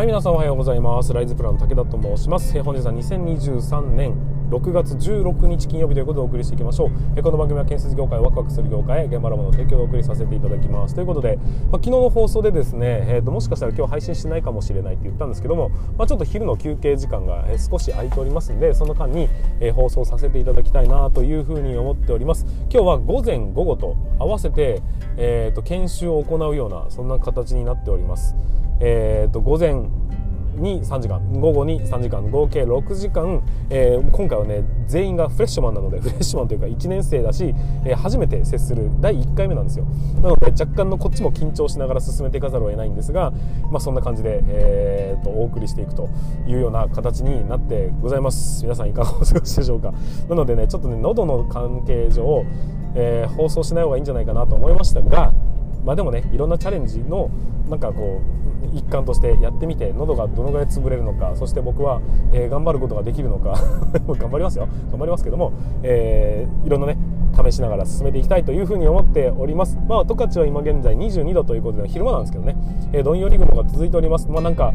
はい皆さんおはようございます。ライズプラン武田と申します。本日は2023年6月16日金曜日ということでお送りしていきましょう。この番組は建設業界をワクワクする業界へ現場ラボの提供をお送りさせていただきます。ということで、まあ、昨日の放送でですね、えーと、もしかしたら今日配信してないかもしれないって言ったんですけども、まあ、ちょっと昼の休憩時間が少し空いておりますんでその間に、え放送させていただきたいなというふうに思っております。今日は午前午後と合わせて、えーと、研修を行うようなそんな形になっております。えーと午前に3時間午後に3時間合計6時間、えー、今回はね全員がフレッシュマンなので フレッシュマンというか1年生だし、えー、初めて接する第1回目なんですよ。なので若干のこっちも緊張しながら進めていかざるを得ないんですが、まあ、そんな感じで、えーと、お送りしていくというような形になってございます。皆さんいかがお過ごしでしょうか。なのでねちょっとね喉の関係上、えー、放送しない方がいいんじゃないかなと思いましたがまあでもねいろんなチャレンジのなんかこう一環としてやってみて喉がどのぐらい潰れるのかそして僕は、えー、頑張ることができるのか 頑張りますよ。頑張りますけども、えー、いろんなね試しながら進めていきたいというふうに思っております。まあ十勝は今現在22度ということで昼間なんですけどね、えー、どんより雲が続いております。まあなんか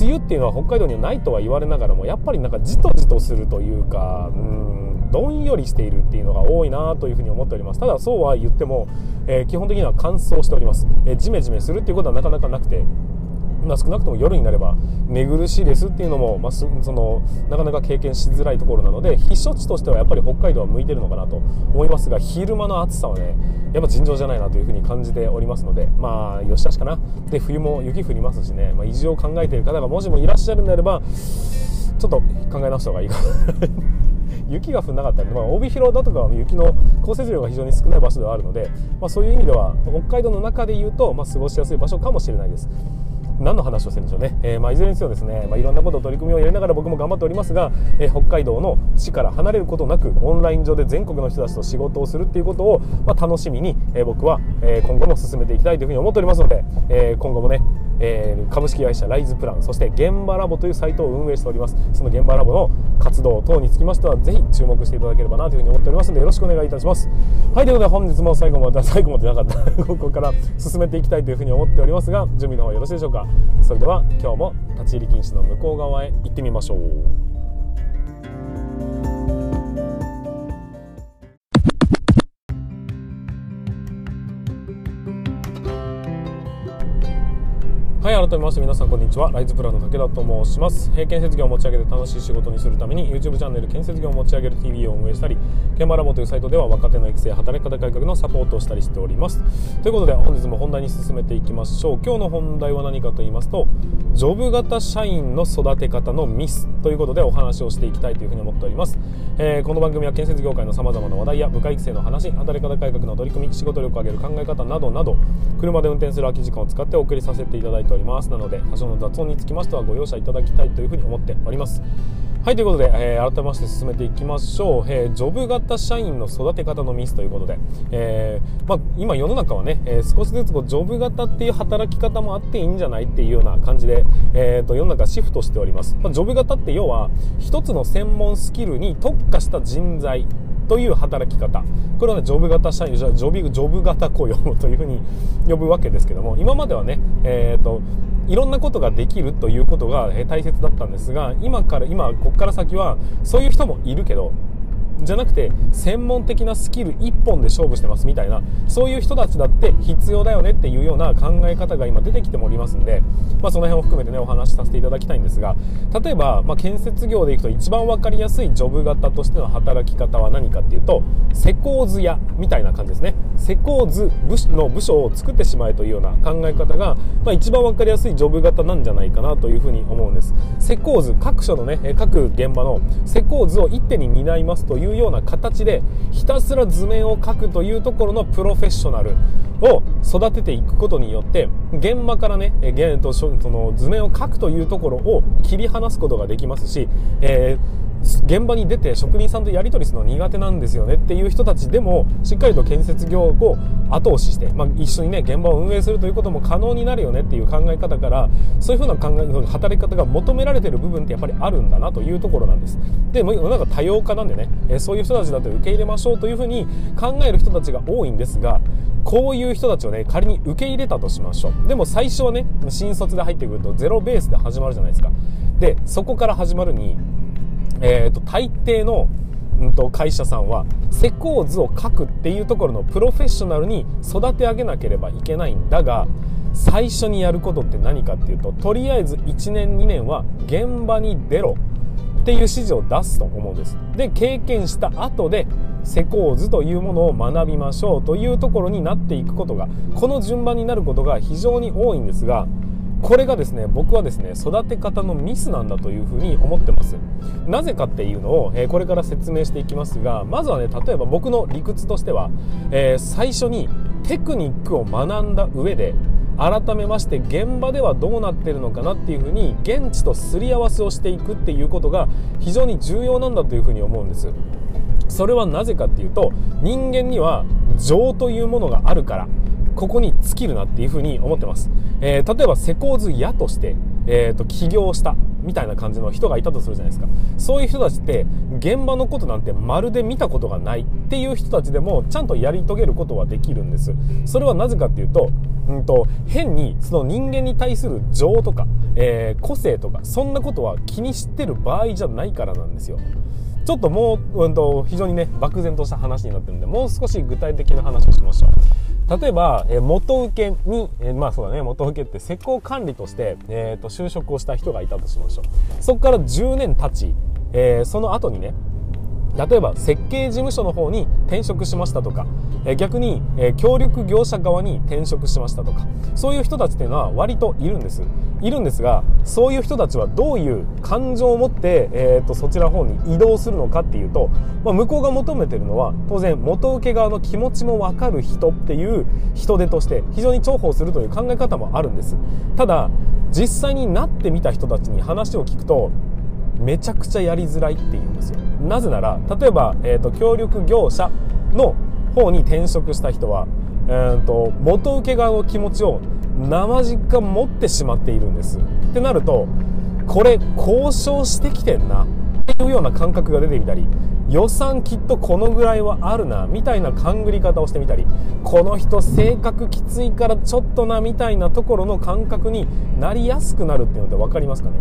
梅雨っていうのは北海道にはないとは言われながらもやっぱりなんかじとじとするというかうんどんよりしているっていうのが多いなというふうに思っております。ただそうは言っても、えー、基本的には乾燥しております、えー、ジメジメするっていうことはなかなかなくてまあ、少なくとも夜になれば寝苦しいですっていうのも、まあ、そのなかなか経験しづらいところなので避暑地としてはやっぱり北海道は向いてるのかなと思いますが昼間の暑さはねやっぱ尋常じゃないなというふうに感じておりますのでまあよしあしかなで冬も雪降りますしね、まあ、移住を考えている方がもしもいらっしゃるんであればちょっと考え直した方がいいかな 雪が降らなかったり、まあ、帯広だとかは雪の降雪量が非常に少ない場所ではあるので、まあ、そういう意味では北海道の中でいうと、まあ、過ごしやすい場所かもしれないです。何の話をしてるんでしょうね、えー、まあ、いずれにせよですね、まあ、いろんなこと取り組みをやりながら僕も頑張っておりますが、えー、北海道の地から離れることなくオンライン上で全国の人たちと仕事をするっていうことを、まあ、楽しみに、え、僕は、え今後も進めていきたいというふうに思っておりますので、え今後もねえー、株式会社ライズプランそして現場ラボというサイトを運営しております。その現場ラボの活動等につきましてはぜひ注目していただければなというふうに思っておりますのでよろしくお願いいたします。はいということで本日も最後まで 最後までなかった。ここから進めていきたいというふうに思っておりますが準備の方よろしいでしょうか。それでは今日も立ち入り禁止の向こう側へ行ってみましょう。い改めまして皆さんこんにちは。ライズプランの武田と申します。建設業を持ち上げて楽しい仕事にするために YouTube チャンネル建設業を持ち上げる TV を運営したり現場ラボというサイトでは若手の育成働き方改革のサポートをしたりしております。ということで本日も本題に進めていきましょう。今日の本題は何かと言いますとジョブ型社員の育て方のミスということでお話をしていきたいというふうに思っております、えー、この番組は建設業界のさまざまな話題や部下育成の話働き方改革の取り組み仕事力を上げる考え方などなど車で運転する空き時間を使ってお送りさせていただいております。ります。なので多少の雑音につきましてはご容赦いただきたいというふうに思っております。はいということで、えー、改めまして進めていきましょう、えー、ジョブ型社員の育て方のミスということで、えー、まあ、今世の中はね、え少しずつこうジョブ型っていう働き方もあっていいんじゃないっていうような感じで、えーと、世の中シフトしております、まあ、ジョブ型って要は一つの専門スキルに特化した人材という働き方。これはジョブ型社員ジョブジョブ型雇用というふうに呼ぶわけですけども今まではね、えーといろんなことができるということが大切だったんですが今から今ここから先はそういう人もいるけどじゃなくて専門的なスキル1本で勝負してますみたいなそういう人たちだって必要だよねっていうような考え方が今出てきておりますんで、まあ、その辺を含めてねお話しさせていただきたいんですが例えば、まあ、建設業でいくと一番分かりやすいジョブ型としての働き方は何かっていうと施工図屋みたいな感じですね。施工図の部署を作ってしまえというような考え方が、まあ、一番分かりやすいジョブ型なんじゃないかなというふうに思うんです。施工図各所のね各現場の施工図を一手に担いますといういうような形でひたすら図面を描くというところのプロフェッショナルを育てていくことによって現場からね現とその図面を描くというところを切り離すことができますし、えー現場に出て職人さんとやり取りするの苦手なんですよねっていう人たちでもしっかりと建設業を後押しして、まあ、一緒にね現場を運営するということも可能になるよねっていう考え方からそういうふうな考え働き方が求められている部分ってやっぱりあるんだなというところなんです。で世の中多様化なんでね、えそういう人たちだと受け入れましょうというふうに考える人たちが多いんですがこういう人たちをね仮に受け入れたとしましょう。でも最初はね新卒で入ってくるとゼロベースで始まるじゃないですか。でそこから始まるにえーと、大抵の、うんと、会社さんは施工図を書くっていうところのプロフェッショナルに育て上げなければいけないんだが最初にやることって何かっていうととりあえず1年2年は現場に出ろっていう指示を出すと思うんです。で経験した後で施工図というものを学びましょうというところになっていくことがこの順番になることが非常に多いんですがこれがですね僕はですね育て方のミスなんだというふうに思ってます。なぜかっていうのを、え、これから説明していきますがまずはね例えば僕の理屈としては、えー、最初にテクニックを学んだ上で改めまして現場ではどうなってるのかなっていうふうに現地とすり合わせをしていくっていうことが非常に重要なんだというふうに思うんです。それはなぜかっていうと人間には情というものがあるから。ここに尽きるなっていうふうに思ってます、えー、例えば施工図屋として、えーと、起業したみたいな感じの人がいたとするじゃないですか。そういう人たちって現場のことなんてまるで見たことがないっていう人たちでもちゃんとやり遂げることはできるんです。それはなぜかっていうと,、うんと、変にその人間に対する情とか、えー、個性とかそんなことは気にしてる場合じゃないからなんですよ。ちょっともう、うんと、非常にね漠然とした話になってるんでもう少し具体的な話をしましょう。例えば、え元請けに、えまあそうだね、元請けって施工管理として、えー、と就職をした人がいたとしましょう。そこから10年経ち、えー、その後にね、例えば設計事務所の方に転職しましたとか、え逆に、え協力業者側に転職しましたとかそういう人たちっていうのは割といるんですいるんですがそういう人たちはどういう感情を持って、えーと、そちら方に移動するのかっていうと、まあ、向こうが求めてるのは当然元請け側の気持ちも分かる人っていう人手として非常に重宝するという考え方もあるんです。ただ実際になってみた人たちに話を聞くとめちゃくちゃやりづらいって言うんですよ。なぜなら例えば、えーと、協力業者の方に転職した人は、えーと、元請け側の気持ちを生実感持ってしまっているんです。ってなるとこれ交渉してきてんな。っていうような感覚が出てみたり予算きっとこのぐらいはあるなみたいな勘ぐり方をしてみたりこの人性格きついからちょっとなみたいなところの感覚になりやすくなるっていうので分かりますかね？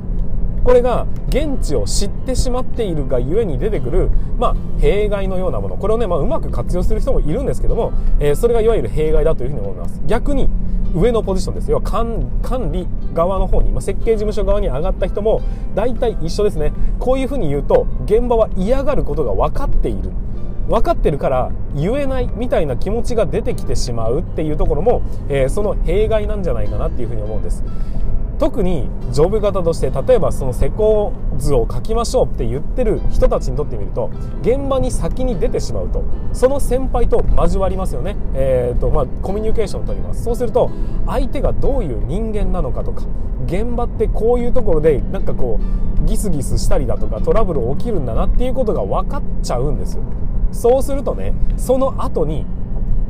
これが現地を知ってしまっているがゆえに出てくる、まあ、弊害のようなもの。これをね、まあ、うまく活用する人もいるんですけども、えー、それがいわゆる弊害だというふうに思います。逆に上のポジションですよ。管管理側の方に、まあ、設計事務所側に上がった人も大体一緒ですね。こういうふうに言うと現場は嫌がることが分かっている。分かってるから言えないみたいな気持ちが出てきてしまうっていうところも、えー、その弊害なんじゃないかなっていうふうに思うんです。特にジョブ型として例えばその施工図を書きましょうって言ってる人たちにとってみると現場に先に出てしまうとその先輩と交わりますよね、えーとまあ、コミュニケーションを取ります。そうすると相手がどういう人間なのかとか現場ってこういうところでなんかこうギスギスしたりだとかトラブル起きるんだなっていうことが分かっちゃうんですよ。そうするとねその後に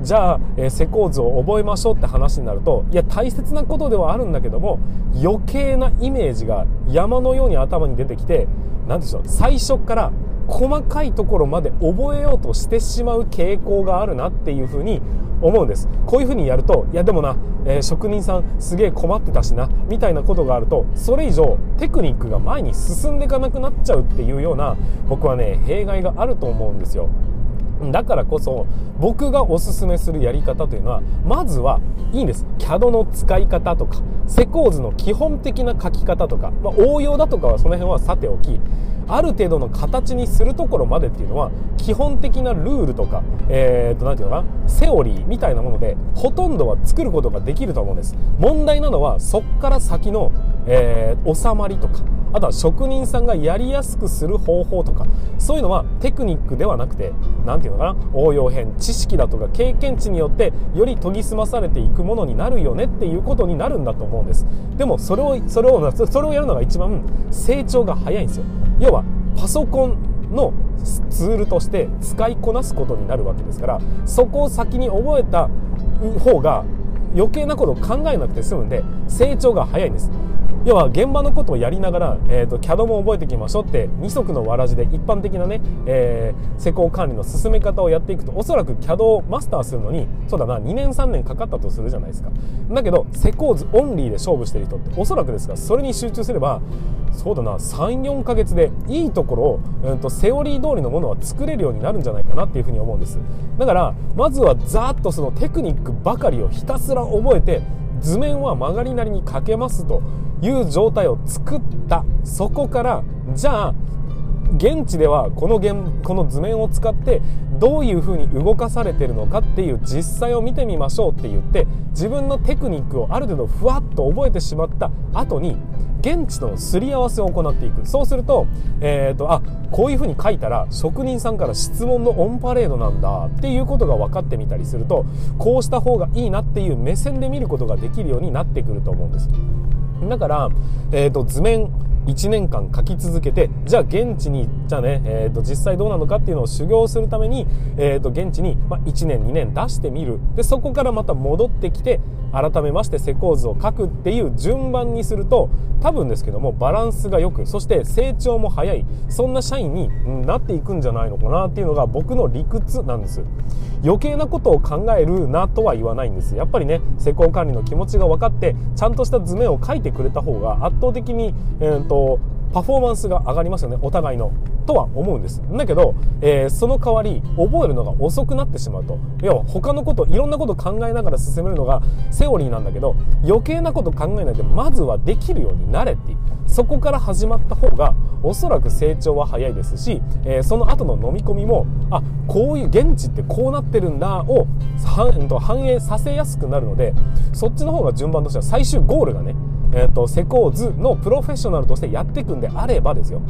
じゃあ、えー、施工図を覚えましょうって話になるといや大切なことではあるんだけども余計なイメージが山のように頭に出てきて何でしょう最初から細かいところまで覚えようとしてしまう傾向があるなっていうふうに思うんです。こういうふうにやるといやでもな、えー、職人さんすげえ困ってたしなみたいなことがあるとそれ以上テクニックが前に進んでいかなくなっちゃうっていうような僕はね弊害があると思うんですよ。だからこそ僕がおすすめするやり方というのはまずはいいんです CAD の使い方とか施工図の基本的な書き方とか、まあ、応用だとかはその辺はさておきある程度の形にするところまでっていうのは基本的なルールとか、えー、と、なんていうのかな、セオリーみたいなもので、ほとんどは作ることができると思うんです。問題なのは、そっから先の、えー、収まりとか、あとは職人さんがやりやすくする方法とか、そういうのはテクニックではなくて、なんていうのかな、応用編、知識だとか経験値によって、より研ぎ澄まされていくものになるよねっていうことになるんだと思うんです。でも、それを、それを、それをやるのが一番成長が早いんですよ。要はパソコンのツールとして使いこなすことになるわけですからそこを先に覚えた方が余計なことを考えなくて済むんで成長が早いんです要は現場のことをやりながら、えーと、CAD も覚えていきましょうって二足のわらじで一般的なね、えー、施工管理の進め方をやっていくとおそらく CAD をマスターするのにそうだな2年3年かかったとするじゃないですか。だけど施工図オンリーで勝負してる人っておそらくですがそれに集中すればそうだな34ヶ月でいいところを、うんと、セオリー通りのものは作れるようになるんじゃないかなっていうふうに思うんです。だからまずはざーっとそのテクニックばかりをひたすら覚えて図面は曲がりなりにかけますという状態を作ったそこからじゃあ現地ではこの現この図面を使ってどういうふうに動かされてるのかっていう実際を見てみましょうって言って自分のテクニックをある程度ふわっと覚えてしまった後に現地とのすり合わせを行っていくそうすると,、えーと、あこういうふうに書いたら職人さんから質問のオンパレードなんだっていうことが分かってみたりするとこうした方がいいなっていう目線で見ることができるようになってくると思うんです。だから、えーと、図面1年間書き続けてじゃあ現地にじゃあね、えーと、実際どうなのかっていうのを修行するために、えーと、現地に、まあ、1年2年出してみる。でそこからまた戻ってきて改めまして施工図を書くっていう順番にすると多分ですけどもバランスが良くそして成長も早いそんな社員になっていくんじゃないのかなっていうのが僕の理屈なんです。余計なことを考えるなとは言わないんです。やっぱりね施工管理の気持ちが分かってちゃんとした図面を書いてくれた方が圧倒的に、えーとパフォーマンスが上がりますよねお互いのとは思うんです。だけど、えー、その代わり覚えるのが遅くなってしまうと。要は他のこといろんなこと考えながら進めるのがセオリーなんだけど余計なこと考えないでまずはできるようになれっていう。そこから始まった方がおそらく成長は早いですし、えー、その後の飲み込みもあこういう現地ってこうなってるんだを反映させやすくなるのでそっちの方が順番としては最終ゴールがねえーと、施工図のプロフェッショナルとしてやっていくんであればですよ。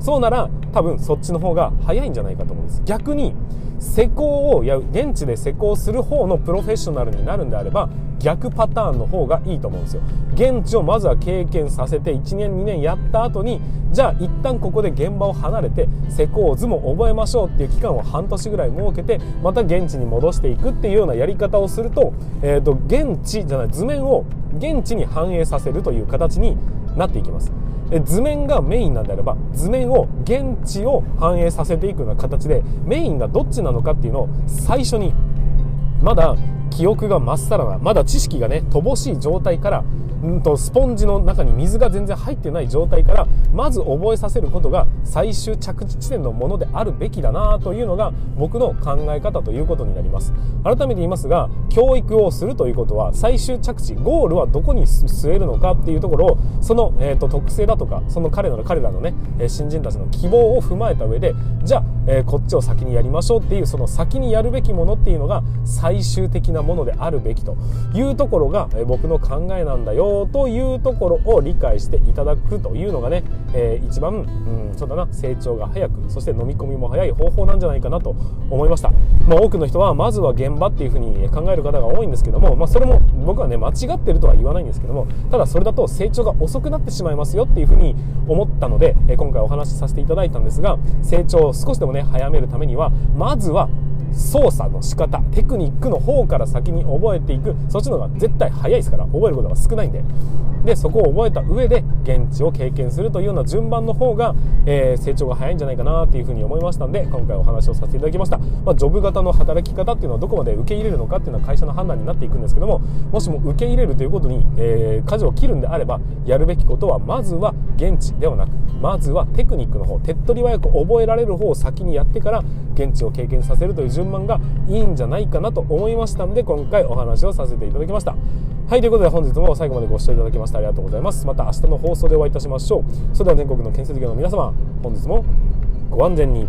そうなら多分そっちの方が早いんじゃないかと思うんです。逆に施工をや現地で施工する方のプロフェッショナルになるんであれば逆パターンの方がいいと思うんですよ。現地をまずは経験させて1年2年やった後にじゃあ一旦ここで現場を離れて施工図も覚えましょうっていう期間を半年ぐらい設けてまた現地に戻していくっていうようなやり方をすると,、えーと、現地じゃない図面を現地に反映させるという形になっていきます。図面がメインなんであれば図面を現地を反映させていくような形でメインがどっちなのかっていうのを最初にまだ記憶がまっさらなまだ知識がね乏しい状態からうんとスポンジの中に水が全然入ってない状態からまず覚えさせることが最終着地地点のものであるべきだなというのが僕の考え方ということになります。改めて言いますが教育をするということは最終着地ゴールはどこに据えるのかっていうところをその、えーと、特性だとかその彼らの彼らのね新人たちの希望を踏まえた上でじゃあ、えー、こっちを先にやりましょうっていうその先にやるべきものっていうのが最終的なものであるべきというところが、え、僕の考えなんだよというところを理解していただくというのがね、えー、一番、うん、そうだな成長が早くそして飲み込みも早い方法なんじゃないかなと思いました、まあ、多くの人はまずは現場っていうふうに考える方が多いんですけども、まあ、それも僕はね間違ってるとは言わないんですけどもただそれだと成長が遅くなってしまいますよっていうふうに思ったので、え今回お話しさせていただいたんですが成長を少しでもね早めるためにはまずは操作の仕方テクニックの方から先に覚えていく。そっちの方が絶対早いですから覚えることが少ないんで。でそこを覚えた上で現地を経験するというような順番の方が、えー、成長が早いんじゃないかなっていうふうに思いましたんで今回お話をさせていただきました、まあ、ジョブ型の働き方っていうのはどこまで受け入れるのかっていうのは会社の判断になっていくんですけどももしも受け入れるということに、えー、舵を切るんであればやるべきことはまずは現地ではなくまずはテクニックの方手っ取り早く覚えられる方を先にやってから現地を経験させるという順番がいいんじゃないかなと思いましたんで今回お話をさせていただきました。はいということで本日も最後までご視聴いただきましてありがとうございます。また明日の放送でお会いいたしましょう。それでは全国の建設業の皆様本日もご安全に。